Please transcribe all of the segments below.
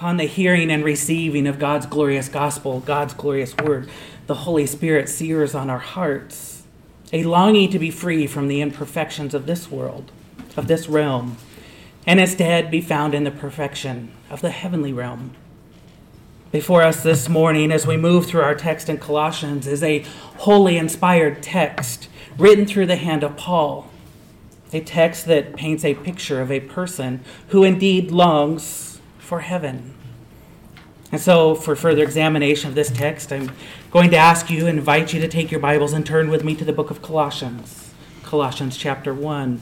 upon the hearing and receiving of God's glorious gospel, God's glorious word, the Holy Spirit sears on our hearts a longing to be free from the imperfections of this world, of this realm, and instead be found in the perfection of the heavenly realm. Before us this morning, as we move through our text in Colossians, is a holy inspired text written through the hand of Paul. A text that paints a picture of a person who indeed longs for heaven. And so, for further examination of this text, I'm going to ask you, invite you to take your Bibles and turn with me to the book of Colossians, Colossians chapter 1.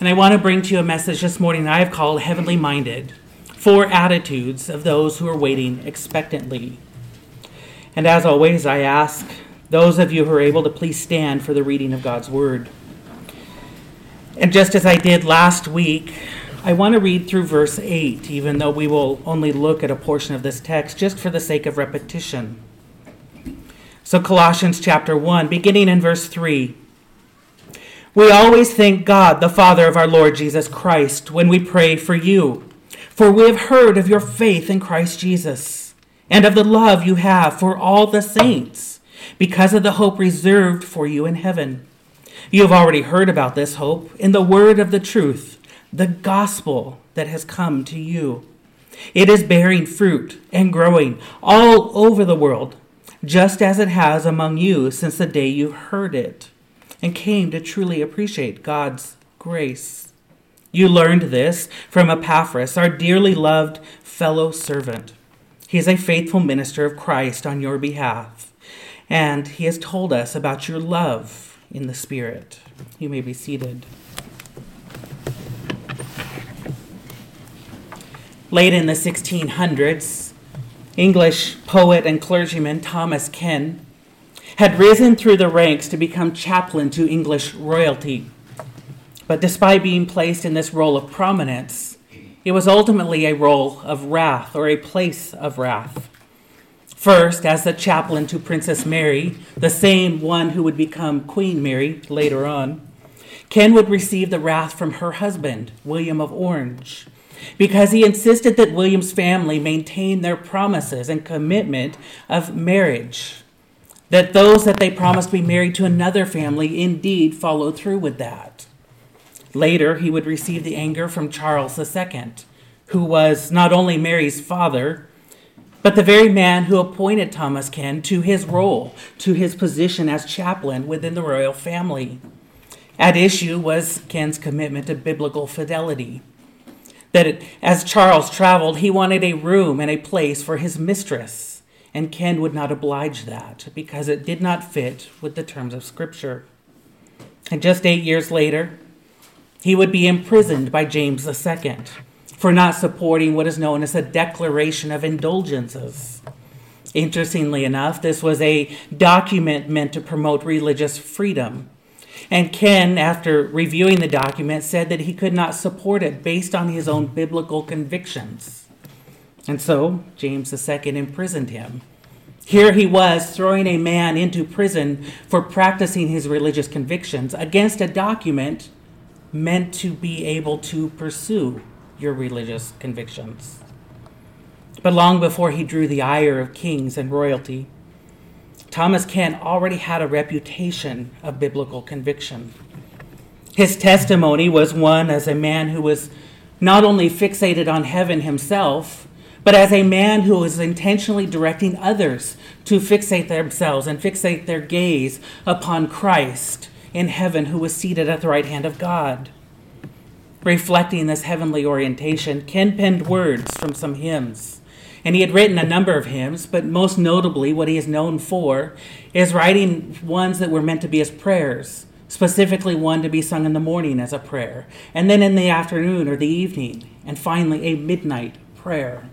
And I want to bring to you a message this morning that I have called Heavenly Minded Four Attitudes of Those Who Are Waiting Expectantly. And as always, I ask those of you who are able to please stand for the reading of God's Word. And just as I did last week, I want to read through verse 8, even though we will only look at a portion of this text just for the sake of repetition. So, Colossians chapter 1, beginning in verse 3. We always thank God, the Father of our Lord Jesus Christ, when we pray for you, for we have heard of your faith in Christ Jesus and of the love you have for all the saints because of the hope reserved for you in heaven. You have already heard about this hope in the word of the truth, the gospel that has come to you. It is bearing fruit and growing all over the world, just as it has among you since the day you heard it and came to truly appreciate God's grace. You learned this from Epaphras, our dearly loved fellow servant. He is a faithful minister of Christ on your behalf and he has told us about your love in the Spirit. You may be seated. Late in the 1600s, English poet and clergyman Thomas Ken had risen through the ranks to become chaplain to English royalty. But despite being placed in this role of prominence, it was ultimately a role of wrath or a place of wrath. First, as the chaplain to Princess Mary, the same one who would become Queen Mary later on, Ken would receive the wrath from her husband, William of Orange, because he insisted that William's family maintain their promises and commitment of marriage, that those that they promised to be married to another family indeed followed through with that. Later, he would receive the anger from Charles II, who was not only Mary's father, but the very man who appointed Thomas Ken to his role, to his position as chaplain within the royal family. At issue was Ken's commitment to biblical fidelity. That as Charles traveled, he wanted a room and a place for his mistress, and Ken would not oblige that because it did not fit with the terms of Scripture. And just eight years later, he would be imprisoned by James II for not supporting what is known as a Declaration of Indulgences. Interestingly enough, this was a document meant to promote religious freedom. And Ken, after reviewing the document, said that he could not support it based on his own biblical convictions. And so James II imprisoned him. Here he was throwing a man into prison for practicing his religious convictions against a document meant to be able to pursue your religious convictions. But long before he drew the ire of kings and royalty, Thomas Ken already had a reputation of biblical conviction. His testimony was one as a man who was not only fixated on heaven himself, but as a man who was intentionally directing others to fixate themselves and fixate their gaze upon Christ in heaven, who was seated at the right hand of God reflecting this heavenly orientation, Ken penned words from some hymns. And he had written a number of hymns, but most notably, what he is known for is writing ones that were meant to be as prayers, specifically one to be sung in the morning as a prayer, and then in the afternoon or the evening, and finally a midnight prayer.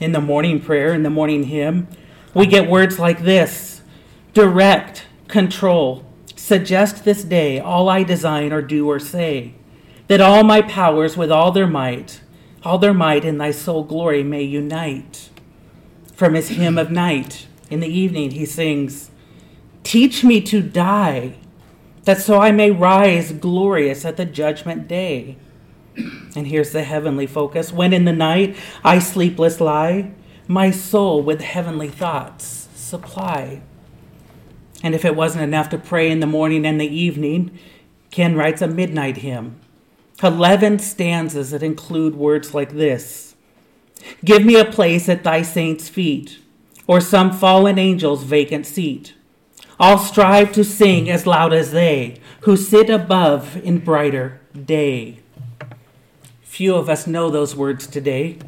In the morning prayer, in the morning hymn, we get words like this direct, control, suggest this day all I design or do or say that all my powers with all their might, all their might in thy sole glory may unite. From his hymn of night, in the evening, he sings, Teach me to die, that so I may rise glorious at the judgment day. And here's the heavenly focus. When in the night I sleepless lie, my soul with heavenly thoughts supply. And if it wasn't enough to pray in the morning and the evening, Ken writes a midnight hymn. Eleven stanzas that include words like this Give me a place at thy saints' feet, or some fallen angel's vacant seat. I'll strive to sing as loud as they who sit above in brighter day. Few of us know those words today.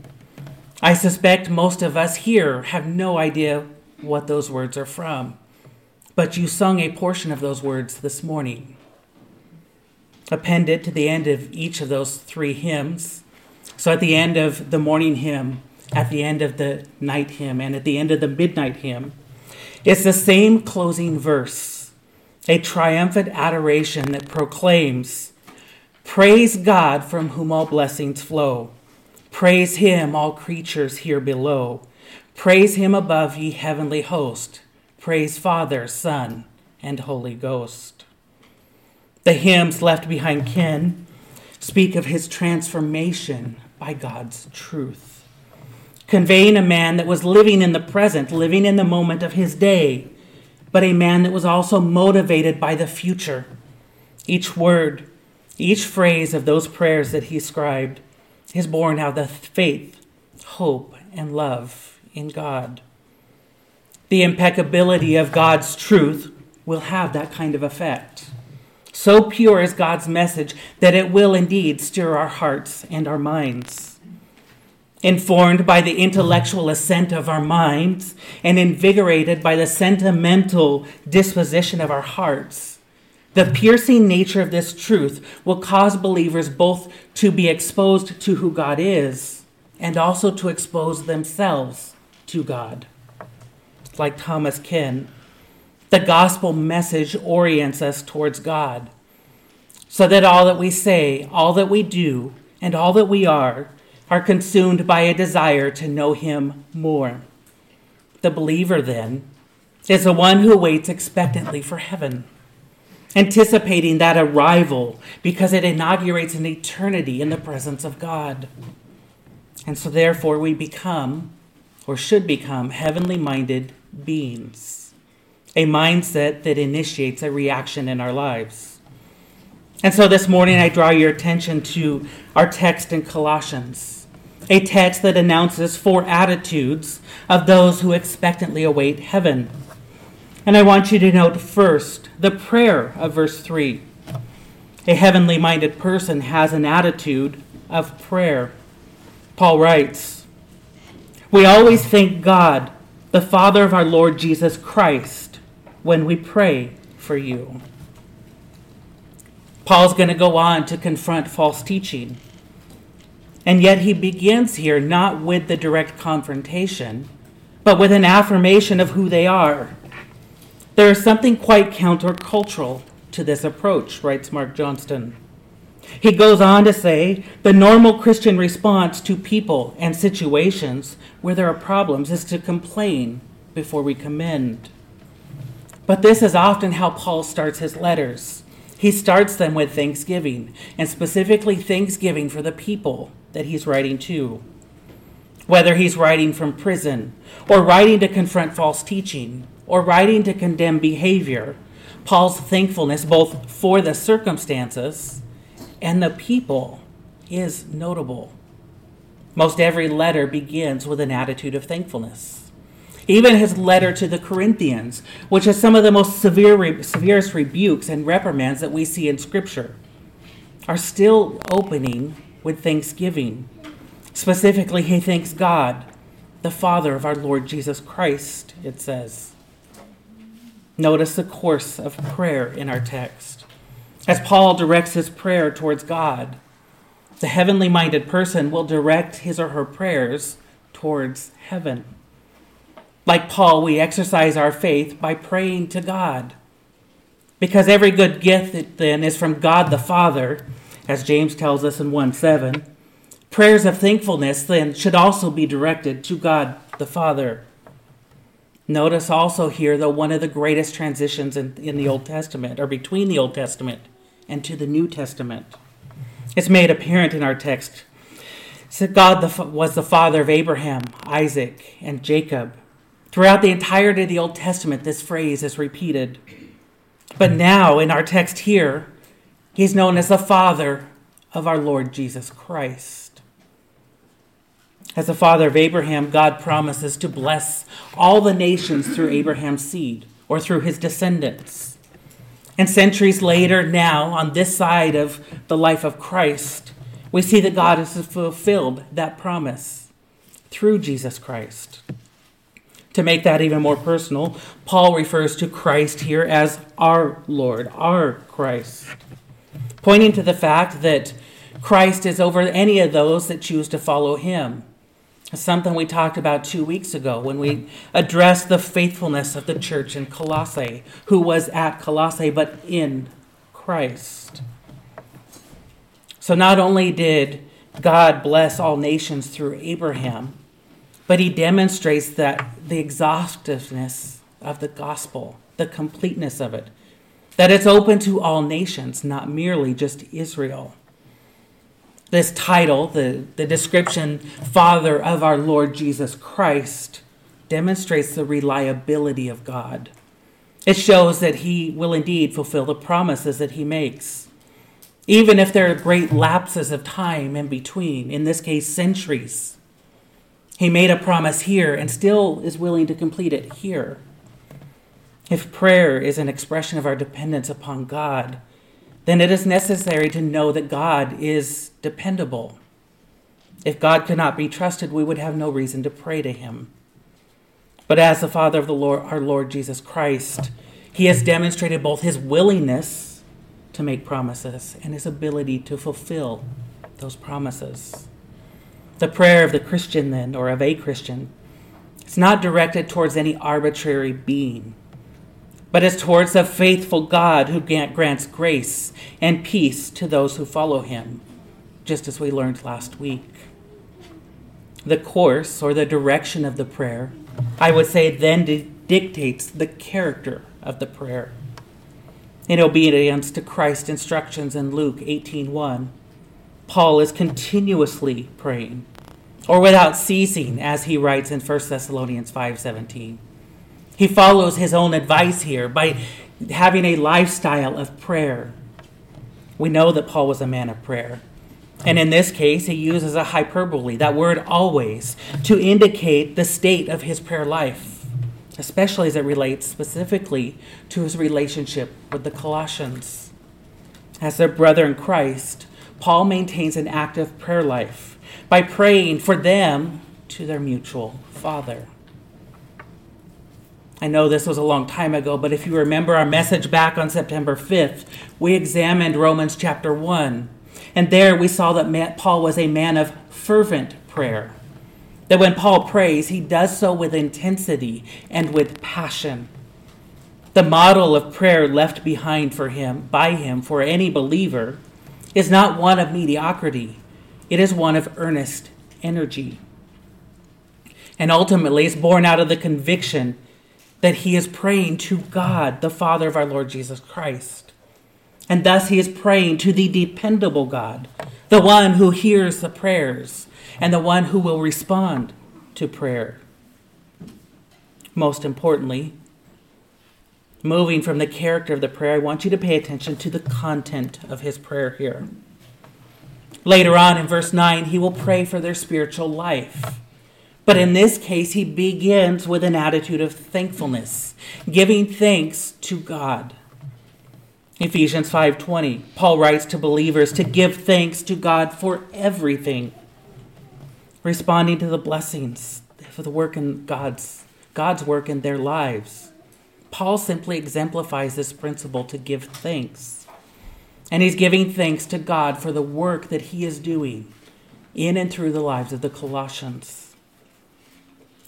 I suspect most of us here have no idea what those words are from. But you sung a portion of those words this morning. Appended to the end of each of those three hymns. So at the end of the morning hymn, at the end of the night hymn, and at the end of the midnight hymn, it's the same closing verse, a triumphant adoration that proclaims Praise God from whom all blessings flow. Praise him, all creatures here below. Praise him above, ye heavenly host. Praise Father, Son, and Holy Ghost. The hymns left behind Ken speak of his transformation by God's truth, conveying a man that was living in the present, living in the moment of his day, but a man that was also motivated by the future. Each word, each phrase of those prayers that he scribed is born out of faith, hope, and love in God. The impeccability of God's truth will have that kind of effect. So pure is God's message that it will indeed stir our hearts and our minds. Informed by the intellectual assent of our minds and invigorated by the sentimental disposition of our hearts, the piercing nature of this truth will cause believers both to be exposed to who God is and also to expose themselves to God. Like Thomas Ken, the gospel message orients us towards God so that all that we say, all that we do, and all that we are are consumed by a desire to know Him more. The believer, then, is the one who waits expectantly for heaven anticipating that arrival because it inaugurates an eternity in the presence of God. And so, therefore, we become, or should become, heavenly minded beings, a mindset that initiates a reaction in our lives. And so, this morning, I draw your attention to our text in Colossians, a text that announces four attitudes of those who expectantly await heaven. And I want you to note first the prayer of verse 3. A heavenly minded person has an attitude of prayer. Paul writes, We always thank God, the Father of our Lord Jesus Christ, when we pray for you. Paul's going to go on to confront false teaching. And yet he begins here not with the direct confrontation, but with an affirmation of who they are there is something quite countercultural to this approach, writes Mark Johnston. He goes on to say the normal Christian response to people and situations where there are problems is to complain before we commend. But this is often how Paul starts his letters. He starts them with thanksgiving, and specifically thanksgiving for the people that he's writing to. Whether he's writing from prison or writing to confront false teaching, or writing to condemn behavior, Paul's thankfulness both for the circumstances and the people is notable. Most every letter begins with an attitude of thankfulness. Even his letter to the Corinthians, which has some of the most severe, severest rebukes and reprimands that we see in Scripture, are still opening with thanksgiving. Specifically, he thanks God, the Father of our Lord Jesus Christ, it says. Notice the course of prayer in our text. As Paul directs his prayer towards God, the heavenly minded person will direct his or her prayers towards heaven. Like Paul, we exercise our faith by praying to God. Because every good gift then is from God the Father, as James tells us in 1 7. Prayers of thankfulness then should also be directed to God the Father. Notice also here, though, one of the greatest transitions in, in the Old Testament, or between the Old Testament and to the New Testament. It's made apparent in our text. So God was the father of Abraham, Isaac, and Jacob. Throughout the entirety of the Old Testament, this phrase is repeated. But now, in our text here, he's known as the father of our Lord Jesus Christ. As the father of Abraham, God promises to bless all the nations through Abraham's seed or through his descendants. And centuries later, now, on this side of the life of Christ, we see that God has fulfilled that promise through Jesus Christ. To make that even more personal, Paul refers to Christ here as our Lord, our Christ, pointing to the fact that Christ is over any of those that choose to follow him. Something we talked about two weeks ago when we addressed the faithfulness of the church in Colossae, who was at Colossae but in Christ. So not only did God bless all nations through Abraham, but he demonstrates that the exhaustiveness of the gospel, the completeness of it, that it's open to all nations, not merely just Israel this title, the, the description, Father of our Lord Jesus Christ, demonstrates the reliability of God. It shows that He will indeed fulfill the promises that He makes. Even if there are great lapses of time in between, in this case, centuries, He made a promise here and still is willing to complete it here. If prayer is an expression of our dependence upon God, then it is necessary to know that God is dependable. If God could not be trusted, we would have no reason to pray to him. But as the Father of the Lord, our Lord Jesus Christ, he has demonstrated both his willingness to make promises and his ability to fulfill those promises. The prayer of the Christian, then, or of a Christian, is not directed towards any arbitrary being but is towards a faithful God who grants grace and peace to those who follow him, just as we learned last week. The course or the direction of the prayer, I would say, then dictates the character of the prayer. In obedience to Christ's instructions in Luke 18:1, Paul is continuously praying, or without ceasing, as he writes in 1 Thessalonians 5:17. He follows his own advice here by having a lifestyle of prayer. We know that Paul was a man of prayer. And in this case, he uses a hyperbole, that word always, to indicate the state of his prayer life, especially as it relates specifically to his relationship with the Colossians. As their brother in Christ, Paul maintains an active prayer life by praying for them to their mutual Father. I know this was a long time ago, but if you remember our message back on September 5th, we examined Romans chapter 1. And there we saw that Paul was a man of fervent prayer. That when Paul prays, he does so with intensity and with passion. The model of prayer left behind for him, by him, for any believer, is not one of mediocrity, it is one of earnest energy. And ultimately, it's born out of the conviction that he is praying to God, the Father of our Lord Jesus Christ. And thus he is praying to the dependable God, the one who hears the prayers and the one who will respond to prayer. Most importantly, moving from the character of the prayer, I want you to pay attention to the content of his prayer here. Later on in verse 9, he will pray for their spiritual life. But in this case, he begins with an attitude of thankfulness, giving thanks to God. Ephesians 5:20, Paul writes to believers to give thanks to God for everything, responding to the blessings for the work in God's God's work in their lives. Paul simply exemplifies this principle to give thanks. And he's giving thanks to God for the work that he is doing in and through the lives of the Colossians.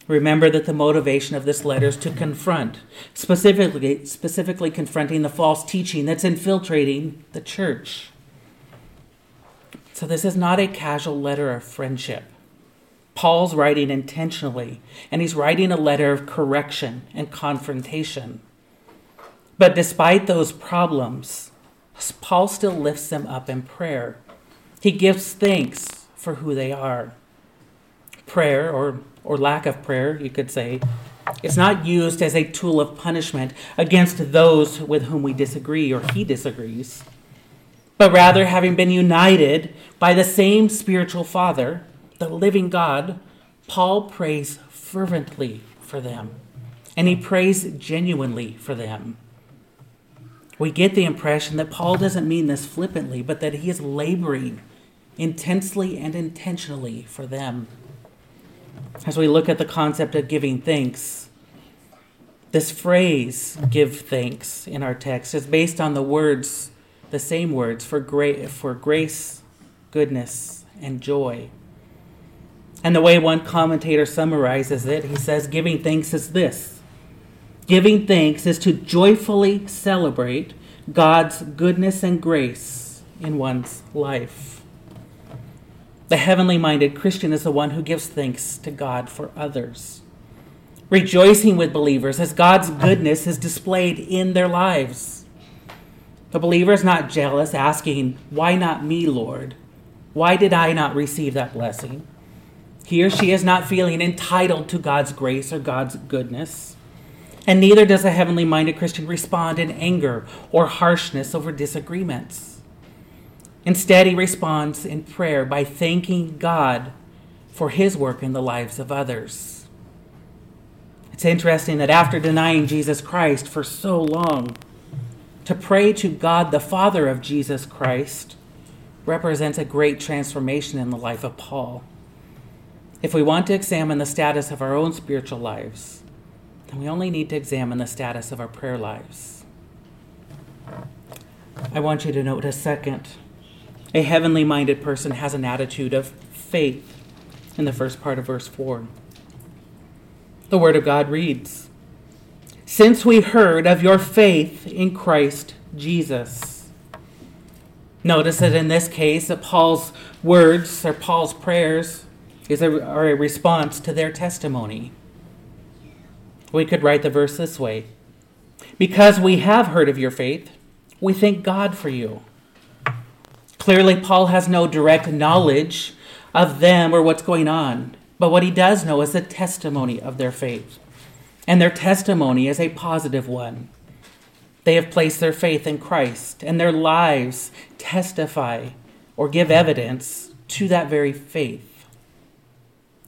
Remember that the motivation of this letter is to confront, specifically, specifically confronting the false teaching that's infiltrating the church. So, this is not a casual letter of friendship. Paul's writing intentionally, and he's writing a letter of correction and confrontation. But despite those problems, Paul still lifts them up in prayer. He gives thanks for who they are. Prayer, or, or lack of prayer, you could say, is not used as a tool of punishment against those with whom we disagree or he disagrees, but rather, having been united by the same spiritual Father, the living God, Paul prays fervently for them, and he prays genuinely for them. We get the impression that Paul doesn't mean this flippantly, but that he is laboring intensely and intentionally for them. As we look at the concept of giving thanks, this phrase, give thanks, in our text is based on the words, the same words, for, gra- for grace, goodness, and joy. And the way one commentator summarizes it, he says, giving thanks is this Giving thanks is to joyfully celebrate God's goodness and grace in one's life. The heavenly minded Christian is the one who gives thanks to God for others, rejoicing with believers as God's goodness is displayed in their lives. The believer is not jealous, asking, Why not me, Lord? Why did I not receive that blessing? He or she is not feeling entitled to God's grace or God's goodness. And neither does a heavenly minded Christian respond in anger or harshness over disagreements. Instead, he responds in prayer by thanking God for his work in the lives of others. It's interesting that after denying Jesus Christ for so long, to pray to God, the Father of Jesus Christ, represents a great transformation in the life of Paul. If we want to examine the status of our own spiritual lives, then we only need to examine the status of our prayer lives. I want you to note a second. A heavenly minded person has an attitude of faith in the first part of verse 4. The Word of God reads Since we heard of your faith in Christ Jesus. Notice that in this case, that Paul's words or Paul's prayers is a, a response to their testimony. We could write the verse this way Because we have heard of your faith, we thank God for you. Clearly, Paul has no direct knowledge of them or what's going on, but what he does know is the testimony of their faith. And their testimony is a positive one. They have placed their faith in Christ, and their lives testify or give evidence to that very faith.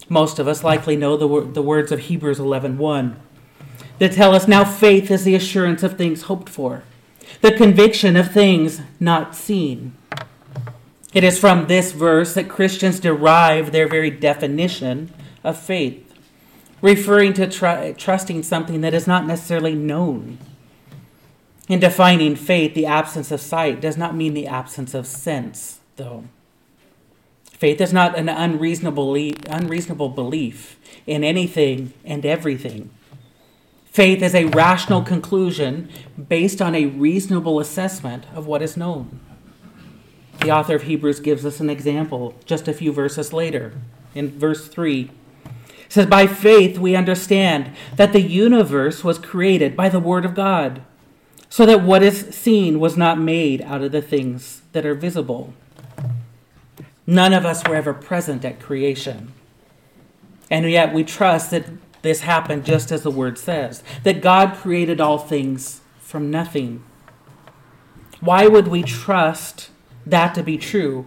Most of us likely know the, the words of Hebrews 11:1 that tell us now faith is the assurance of things hoped for, the conviction of things not seen. It is from this verse that Christians derive their very definition of faith, referring to tr- trusting something that is not necessarily known. In defining faith, the absence of sight does not mean the absence of sense, though. Faith is not an unreasonable, unreasonable belief in anything and everything. Faith is a rational conclusion based on a reasonable assessment of what is known. The author of Hebrews gives us an example just a few verses later. In verse 3, it says, By faith we understand that the universe was created by the Word of God, so that what is seen was not made out of the things that are visible. None of us were ever present at creation. And yet we trust that this happened just as the word says that God created all things from nothing. Why would we trust that to be true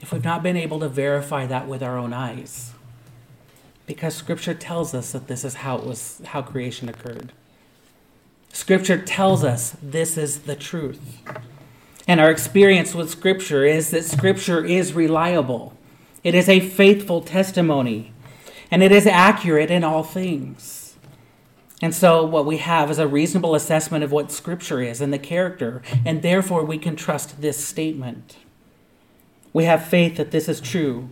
if we've not been able to verify that with our own eyes? Because scripture tells us that this is how it was how creation occurred. Scripture tells us this is the truth. And our experience with scripture is that scripture is reliable. It is a faithful testimony and it is accurate in all things. And so, what we have is a reasonable assessment of what Scripture is and the character, and therefore we can trust this statement. We have faith that this is true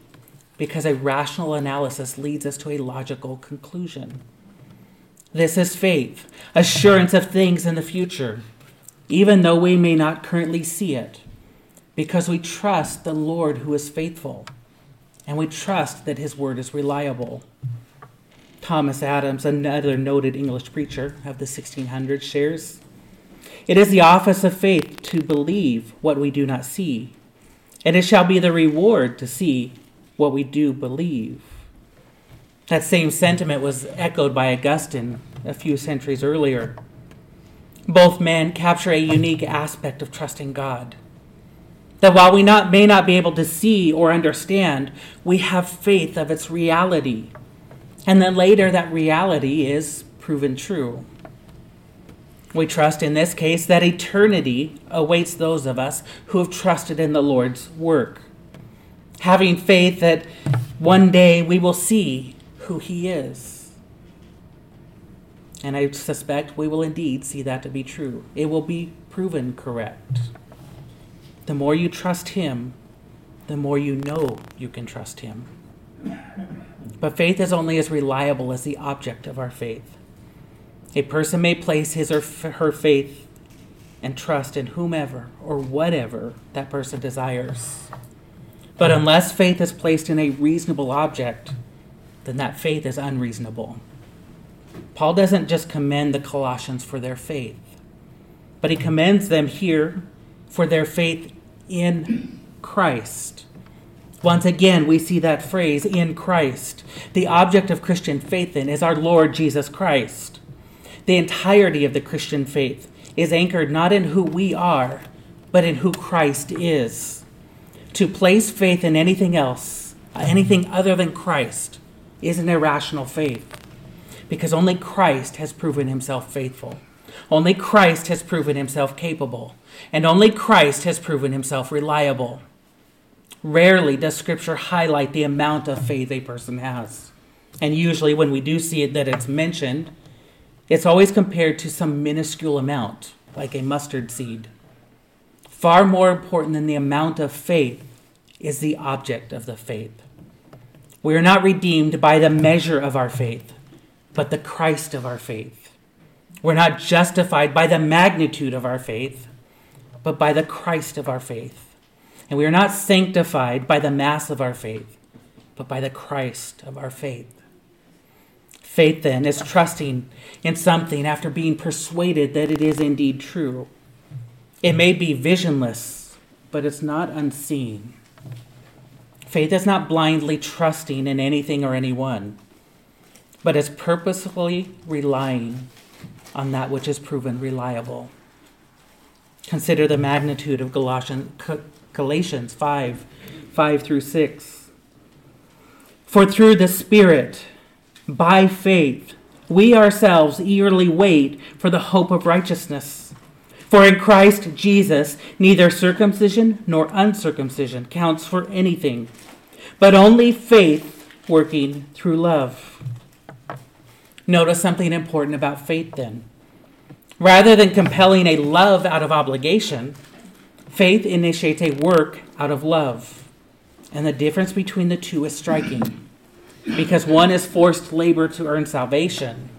because a rational analysis leads us to a logical conclusion. This is faith, assurance of things in the future, even though we may not currently see it, because we trust the Lord who is faithful and we trust that his word is reliable. Thomas Adams, another noted English preacher of the 1600s, shares It is the office of faith to believe what we do not see and it shall be the reward to see what we do believe. That same sentiment was echoed by Augustine a few centuries earlier. Both men capture a unique aspect of trusting God. That while we not, may not be able to see or understand, we have faith of its reality. And then later, that reality is proven true. We trust in this case that eternity awaits those of us who have trusted in the Lord's work, having faith that one day we will see who He is. And I suspect we will indeed see that to be true. It will be proven correct. The more you trust Him, the more you know you can trust Him. But faith is only as reliable as the object of our faith. A person may place his or her faith and trust in whomever or whatever that person desires. But unless faith is placed in a reasonable object, then that faith is unreasonable. Paul doesn't just commend the Colossians for their faith, but he commends them here for their faith in Christ. Once again, we see that phrase, in Christ. The object of Christian faith, then, is our Lord Jesus Christ. The entirety of the Christian faith is anchored not in who we are, but in who Christ is. To place faith in anything else, anything other than Christ, is an irrational faith. Because only Christ has proven himself faithful. Only Christ has proven himself capable. And only Christ has proven himself reliable. Rarely does Scripture highlight the amount of faith a person has. And usually, when we do see it that it's mentioned, it's always compared to some minuscule amount, like a mustard seed. Far more important than the amount of faith is the object of the faith. We are not redeemed by the measure of our faith, but the Christ of our faith. We're not justified by the magnitude of our faith, but by the Christ of our faith. And we are not sanctified by the mass of our faith, but by the Christ of our faith. Faith, then, is trusting in something after being persuaded that it is indeed true. It may be visionless, but it's not unseen. Faith is not blindly trusting in anything or anyone, but is purposefully relying on that which is proven reliable. Consider the magnitude of Galatians, Galatians 5 5 through 6. For through the Spirit, by faith, we ourselves eagerly wait for the hope of righteousness. For in Christ Jesus, neither circumcision nor uncircumcision counts for anything, but only faith working through love. Notice something important about faith then. Rather than compelling a love out of obligation, faith initiates a work out of love. And the difference between the two is striking because one is forced labor to earn salvation,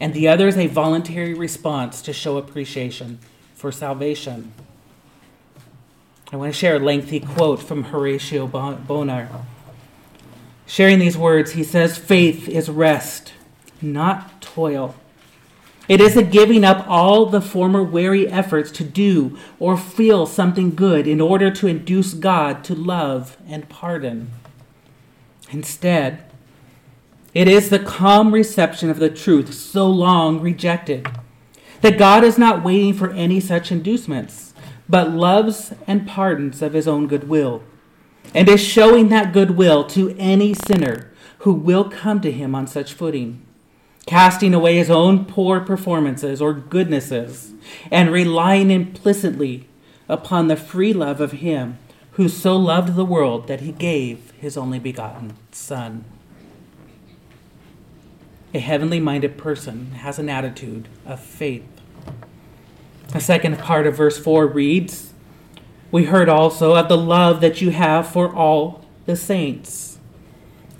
and the other is a voluntary response to show appreciation for salvation. I want to share a lengthy quote from Horatio Bonar. Sharing these words, he says, Faith is rest, not toil. It is a giving up all the former weary efforts to do or feel something good in order to induce God to love and pardon. Instead, it is the calm reception of the truth so long rejected. That God is not waiting for any such inducements, but loves and pardons of his own goodwill, and is showing that goodwill to any sinner who will come to him on such footing, casting away his own poor performances or goodnesses, and relying implicitly upon the free love of him who so loved the world that he gave his only begotten Son. A heavenly minded person has an attitude of faith. The second part of verse 4 reads We heard also of the love that you have for all the saints.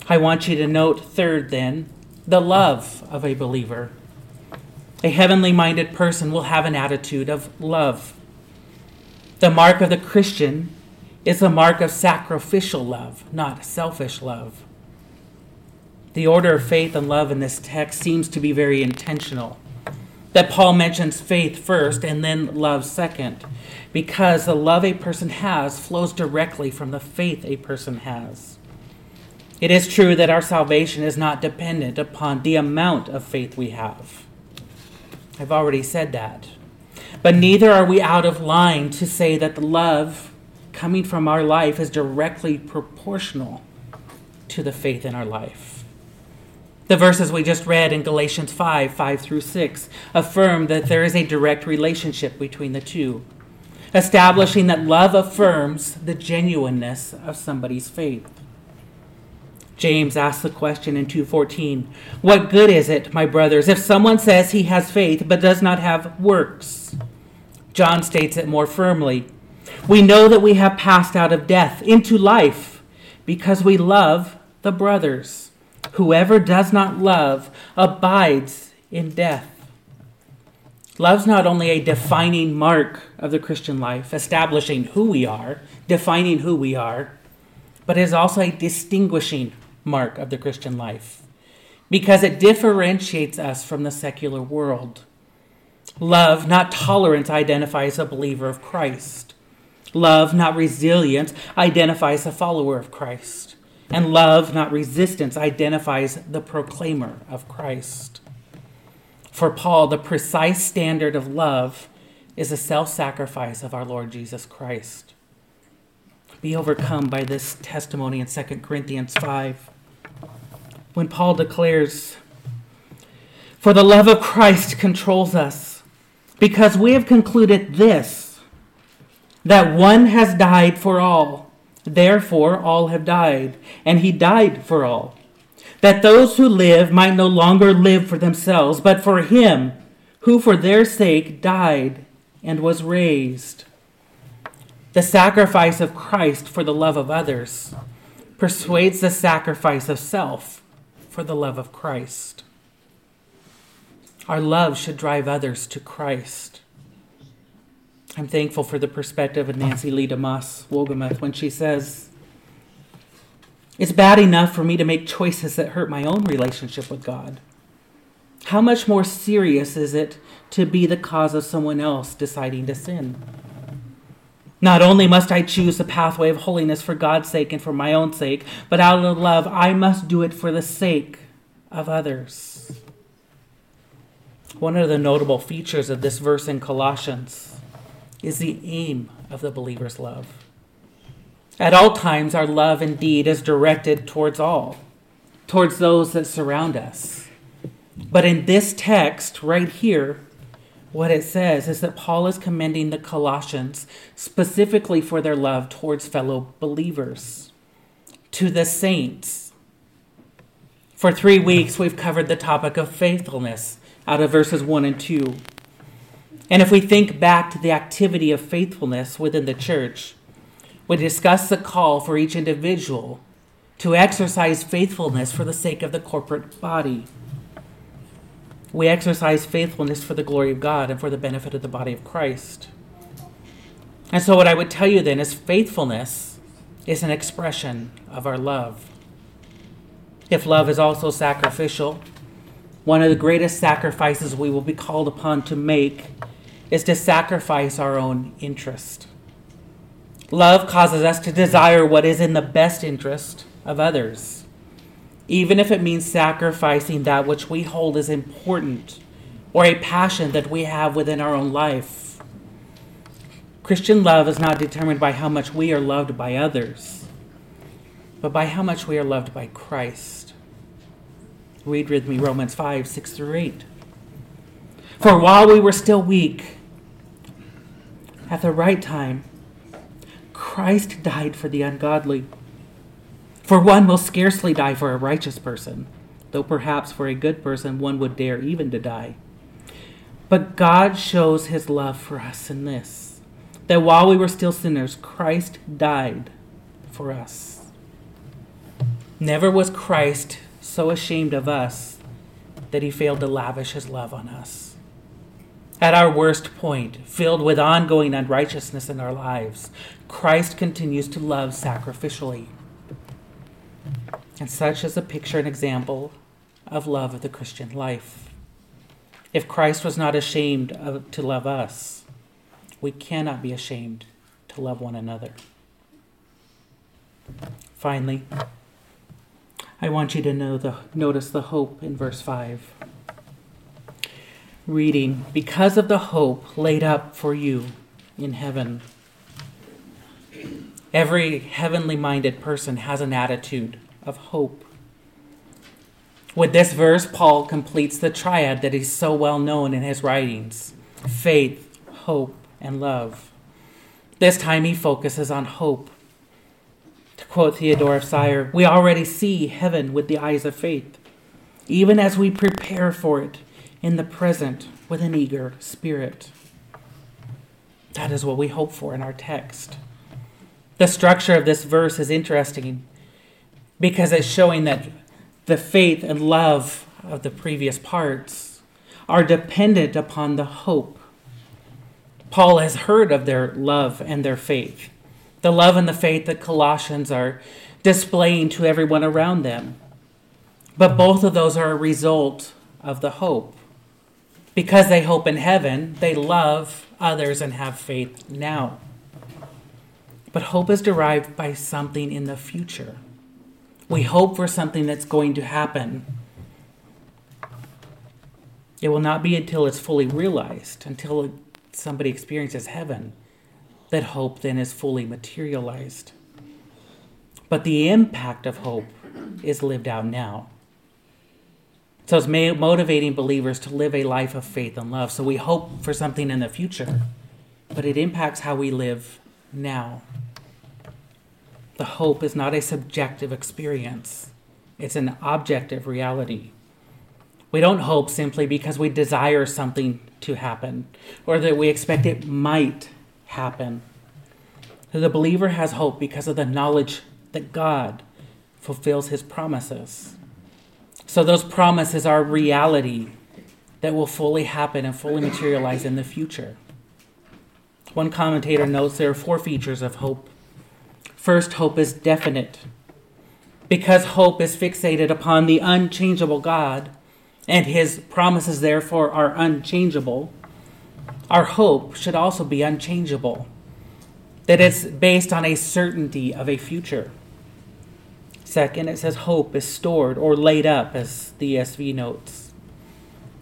I want you to note, third, then, the love of a believer. A heavenly minded person will have an attitude of love. The mark of the Christian is the mark of sacrificial love, not selfish love. The order of faith and love in this text seems to be very intentional. that Paul mentions faith first and then love second, because the love a person has flows directly from the faith a person has. It is true that our salvation is not dependent upon the amount of faith we have. I've already said that. But neither are we out of line to say that the love coming from our life is directly proportional to the faith in our life. The verses we just read in Galatians 5 5 through 6 affirm that there is a direct relationship between the two, establishing that love affirms the genuineness of somebody's faith. James asks the question in 2:14, "What good is it, my brothers, if someone says he has faith but does not have works?" John states it more firmly. We know that we have passed out of death into life because we love the brothers. Whoever does not love abides in death. Love's not only a defining mark of the Christian life, establishing who we are, defining who we are, but is also a distinguishing mark of the Christian life because it differentiates us from the secular world. Love, not tolerance, identifies a believer of Christ. Love, not resilience, identifies a follower of Christ. And love, not resistance, identifies the proclaimer of Christ. For Paul, the precise standard of love is the self sacrifice of our Lord Jesus Christ. Be overcome by this testimony in 2 Corinthians 5 when Paul declares, For the love of Christ controls us, because we have concluded this, that one has died for all, therefore all have died, and he died for all, that those who live might no longer live for themselves, but for him who for their sake died and was raised. The sacrifice of Christ for the love of others persuades the sacrifice of self for the love of Christ. Our love should drive others to Christ. I'm thankful for the perspective of Nancy Leigh DeMoss Wolgemuth when she says, It's bad enough for me to make choices that hurt my own relationship with God. How much more serious is it to be the cause of someone else deciding to sin? Not only must I choose the pathway of holiness for God's sake and for my own sake, but out of love, I must do it for the sake of others. One of the notable features of this verse in Colossians is the aim of the believer's love. At all times, our love indeed is directed towards all, towards those that surround us. But in this text right here, what it says is that Paul is commending the Colossians specifically for their love towards fellow believers, to the saints. For three weeks, we've covered the topic of faithfulness out of verses 1 and 2. And if we think back to the activity of faithfulness within the church, we discuss the call for each individual to exercise faithfulness for the sake of the corporate body we exercise faithfulness for the glory of God and for the benefit of the body of Christ. And so, what I would tell you then is faithfulness is an expression of our love. If love is also sacrificial, one of the greatest sacrifices we will be called upon to make is to sacrifice our own interest. Love causes us to desire what is in the best interest of others even if it means sacrificing that which we hold as important or a passion that we have within our own life. Christian love is not determined by how much we are loved by others, but by how much we are loved by Christ. Read with me Romans 5 6 through 8. For while we were still weak, at the right time, Christ died for the ungodly. For one will scarcely die for a righteous person, though perhaps for a good person one would dare even to die. But God shows his love for us in this that while we were still sinners, Christ died for us. Never was Christ so ashamed of us that he failed to lavish his love on us. At our worst point, filled with ongoing unrighteousness in our lives, Christ continues to love sacrificially. And such is a picture and example of love of the Christian life. If Christ was not ashamed of, to love us, we cannot be ashamed to love one another. Finally, I want you to know the, notice the hope in verse 5. Reading, because of the hope laid up for you in heaven. Every heavenly minded person has an attitude of hope. With this verse, Paul completes the triad that is so well known in his writings faith, hope, and love. This time he focuses on hope. To quote Theodoret of Cyr, we already see heaven with the eyes of faith, even as we prepare for it in the present with an eager spirit. That is what we hope for in our text. The structure of this verse is interesting because it's showing that the faith and love of the previous parts are dependent upon the hope. Paul has heard of their love and their faith, the love and the faith that Colossians are displaying to everyone around them. But both of those are a result of the hope. Because they hope in heaven, they love others and have faith now. But hope is derived by something in the future. We hope for something that's going to happen. It will not be until it's fully realized, until somebody experiences heaven, that hope then is fully materialized. But the impact of hope is lived out now. So it's motivating believers to live a life of faith and love. So we hope for something in the future, but it impacts how we live now. The hope is not a subjective experience, it's an objective reality. We don't hope simply because we desire something to happen or that we expect it might happen. The believer has hope because of the knowledge that God fulfills his promises. So those promises are reality that will fully happen and fully materialize in the future. One commentator notes there are four features of hope First, hope is definite. Because hope is fixated upon the unchangeable God, and his promises, therefore, are unchangeable, our hope should also be unchangeable. That it's based on a certainty of a future. Second, it says hope is stored or laid up, as the ESV notes.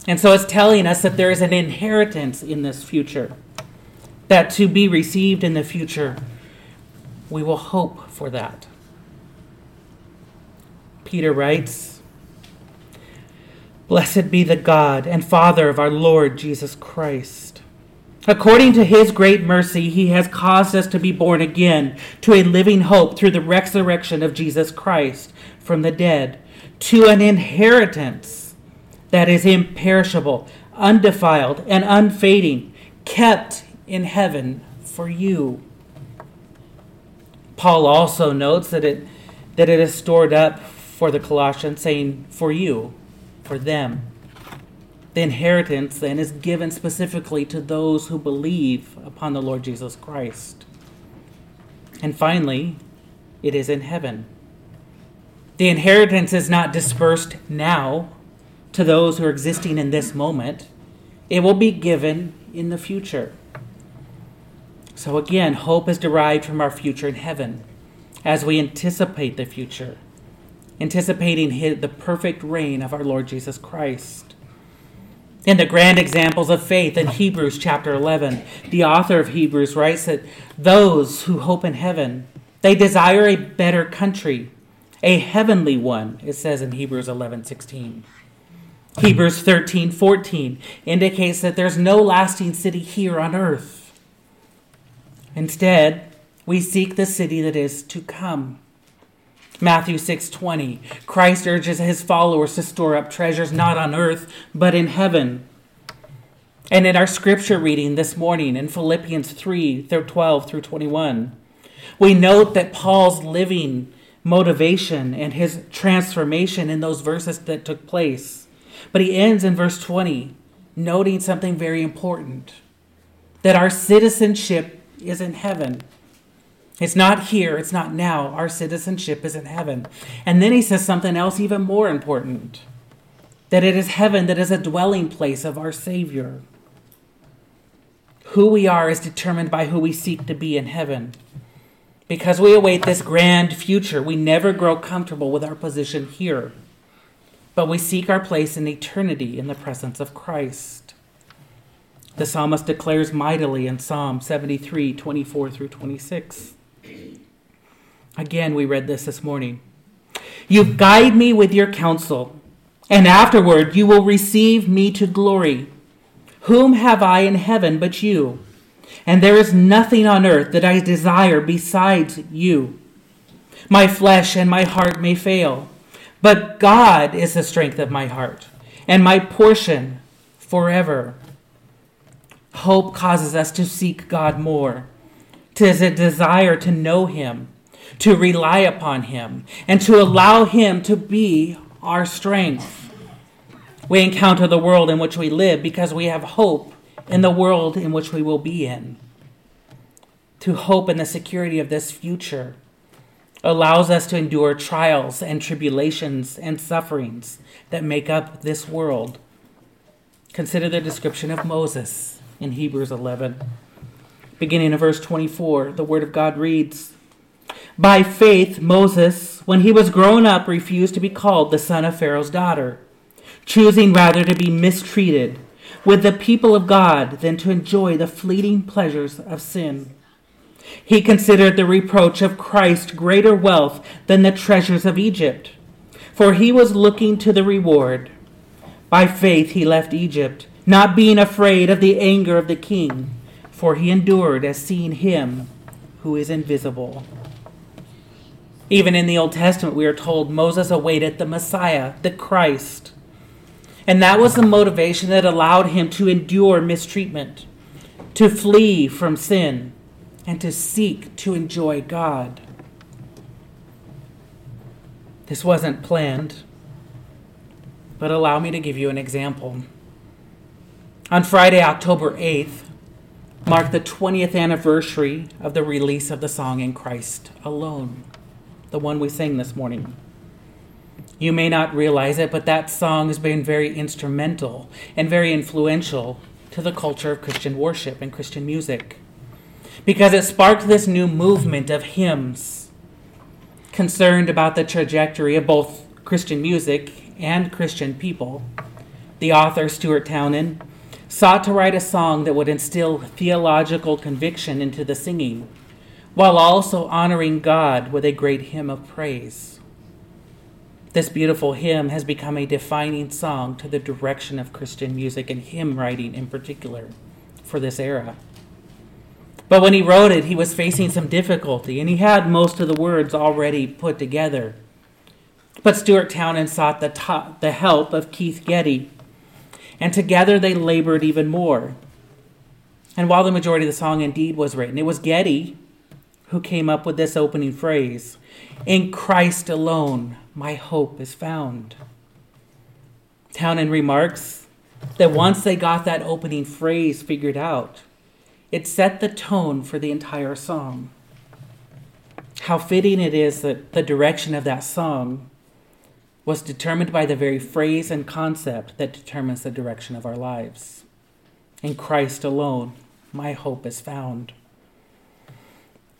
And so it's telling us that there is an inheritance in this future, that to be received in the future we will hope for that. Peter writes, Blessed be the God and Father of our Lord Jesus Christ. According to his great mercy, he has caused us to be born again to a living hope through the resurrection of Jesus Christ from the dead, to an inheritance that is imperishable, undefiled, and unfading, kept in heaven for you Paul also notes that it that it is stored up for the Colossians, saying, for you, for them. The inheritance then is given specifically to those who believe upon the Lord Jesus Christ. And finally, it is in heaven. The inheritance is not dispersed now to those who are existing in this moment, it will be given in the future. So again, hope is derived from our future in heaven as we anticipate the future, anticipating the perfect reign of our Lord Jesus Christ. In the grand examples of faith in Hebrews chapter 11, the author of Hebrews writes that those who hope in heaven, they desire a better country, a heavenly one, it says in Hebrews 11 16. Hebrews 13 14 indicates that there's no lasting city here on earth Instead, we seek the city that is to come. Matthew 6:20 Christ urges his followers to store up treasures not on earth but in heaven. And in our scripture reading this morning in Philippians 3 12 through 21, we note that Paul's living motivation and his transformation in those verses that took place. But he ends in verse 20 noting something very important that our citizenship is in heaven. It's not here, it's not now. Our citizenship is in heaven. And then he says something else even more important that it is heaven that is a dwelling place of our Savior. Who we are is determined by who we seek to be in heaven. Because we await this grand future, we never grow comfortable with our position here, but we seek our place in eternity in the presence of Christ. The psalmist declares mightily in Psalm 73 24 through 26. Again, we read this this morning. You guide me with your counsel, and afterward you will receive me to glory. Whom have I in heaven but you? And there is nothing on earth that I desire besides you. My flesh and my heart may fail, but God is the strength of my heart and my portion forever. Hope causes us to seek God more. Tis a desire to know Him, to rely upon Him, and to allow Him to be our strength. We encounter the world in which we live because we have hope in the world in which we will be in. To hope in the security of this future allows us to endure trials and tribulations and sufferings that make up this world. Consider the description of Moses in Hebrews 11. Beginning of verse 24, the Word of God reads By faith, Moses, when he was grown up, refused to be called the son of Pharaoh's daughter choosing rather to be mistreated with the people of God than to enjoy the fleeting pleasures of sin. He considered the reproach of Christ greater wealth than the treasures of Egypt, for he was looking to the reward. By faith he left Egypt, not being afraid of the anger of the king, for he endured as seeing him who is invisible. Even in the Old Testament, we are told Moses awaited the Messiah, the Christ. And that was the motivation that allowed him to endure mistreatment, to flee from sin, and to seek to enjoy God. This wasn't planned, but allow me to give you an example. On Friday, October 8th, marked the 20th anniversary of the release of the song In Christ Alone, the one we sang this morning. You may not realize it, but that song has been very instrumental and very influential to the culture of Christian worship and Christian music because it sparked this new movement of hymns concerned about the trajectory of both Christian music and Christian people. The author, Stuart Townend, sought to write a song that would instill theological conviction into the singing while also honoring God with a great hymn of praise. This beautiful hymn has become a defining song to the direction of Christian music and hymn writing in particular for this era. But when he wrote it, he was facing some difficulty, and he had most of the words already put together. But Stuart Townend sought the, to- the help of Keith Getty, and together they labored even more. And while the majority of the song indeed was written, it was Getty who came up with this opening phrase In Christ alone, my hope is found. Townend remarks that once they got that opening phrase figured out, it set the tone for the entire song. How fitting it is that the direction of that song was determined by the very phrase and concept that determines the direction of our lives. In Christ alone, my hope is found.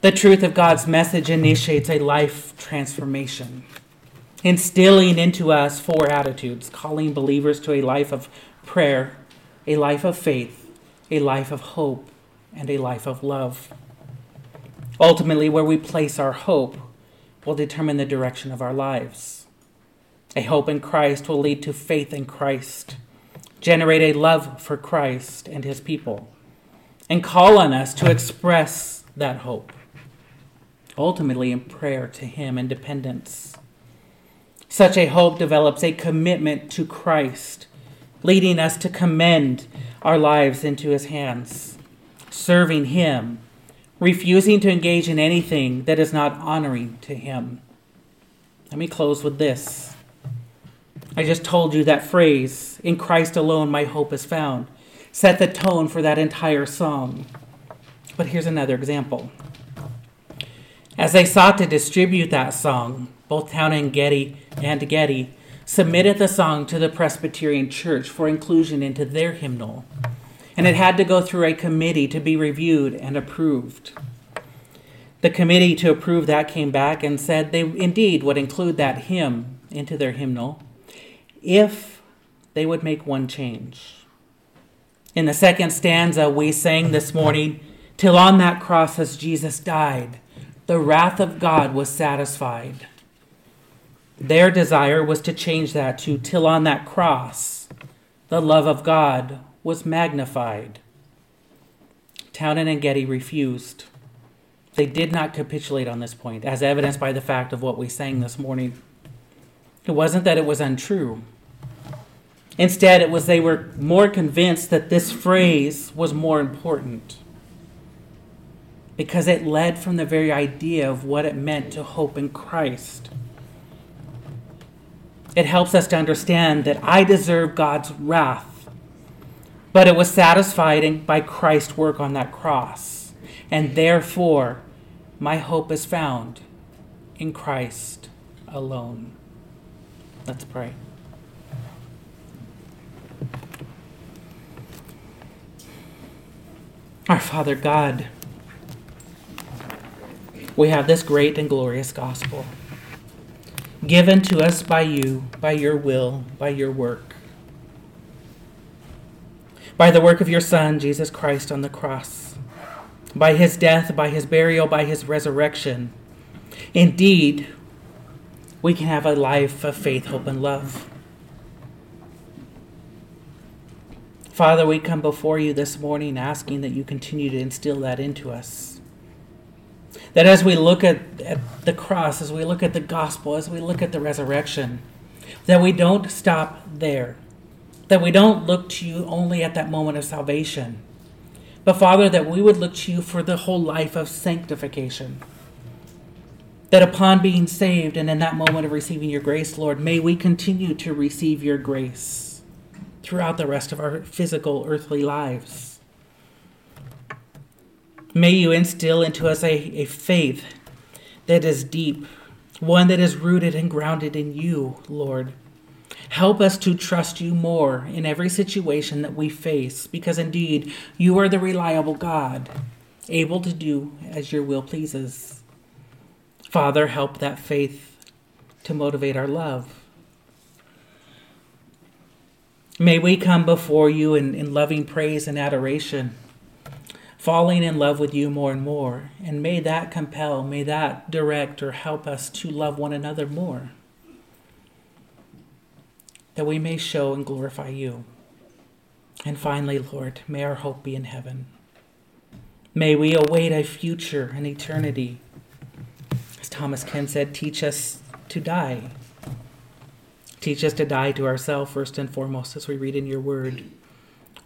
The truth of God's message initiates a life transformation instilling into us four attitudes, calling believers to a life of prayer, a life of faith, a life of hope, and a life of love. Ultimately, where we place our hope will determine the direction of our lives. A hope in Christ will lead to faith in Christ, generate a love for Christ and his people, and call on us to express that hope, ultimately in prayer to him and dependence. Such a hope develops a commitment to Christ, leading us to commend our lives into his hands, serving him, refusing to engage in anything that is not honoring to him. Let me close with this. I just told you that phrase, in Christ alone my hope is found, set the tone for that entire song. But here's another example. As they sought to distribute that song, both Town and Getty and Getty submitted the song to the Presbyterian Church for inclusion into their hymnal, and it had to go through a committee to be reviewed and approved. The committee to approve that came back and said they indeed would include that hymn into their hymnal if they would make one change. In the second stanza, we sang this morning, Till on that cross as Jesus died, the wrath of God was satisfied. Their desire was to change that to till on that cross the love of God was magnified. Townend and Getty refused. They did not capitulate on this point, as evidenced by the fact of what we sang this morning. It wasn't that it was untrue. Instead, it was they were more convinced that this phrase was more important because it led from the very idea of what it meant to hope in Christ. It helps us to understand that I deserve God's wrath, but it was satisfied by Christ's work on that cross. And therefore, my hope is found in Christ alone. Let's pray. Our Father God, we have this great and glorious gospel given to us by you, by your will, by your work. By the work of your Son, Jesus Christ, on the cross, by his death, by his burial, by his resurrection. Indeed, we can have a life of faith, hope, and love. Father, we come before you this morning asking that you continue to instill that into us. That as we look at, at the cross, as we look at the gospel, as we look at the resurrection, that we don't stop there. That we don't look to you only at that moment of salvation. But Father, that we would look to you for the whole life of sanctification. That upon being saved and in that moment of receiving your grace, Lord, may we continue to receive your grace throughout the rest of our physical, earthly lives. May you instill into us a, a faith that is deep, one that is rooted and grounded in you, Lord. Help us to trust you more in every situation that we face, because indeed you are the reliable God, able to do as your will pleases. Father, help that faith to motivate our love. May we come before you in, in loving praise and adoration falling in love with you more and more. And may that compel, may that direct or help us to love one another more. That we may show and glorify you. And finally, Lord, may our hope be in heaven. May we await a future, an eternity. As Thomas Ken said, teach us to die. Teach us to die to ourselves first and foremost as we read in your word,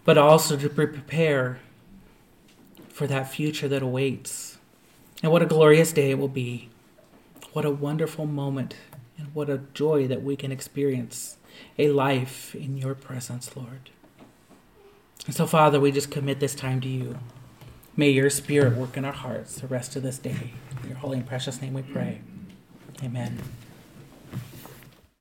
but also to prepare for that future that awaits. And what a glorious day it will be. What a wonderful moment, and what a joy that we can experience a life in your presence, Lord. And so, Father, we just commit this time to you. May your spirit work in our hearts the rest of this day. In your holy and precious name we pray. Amen.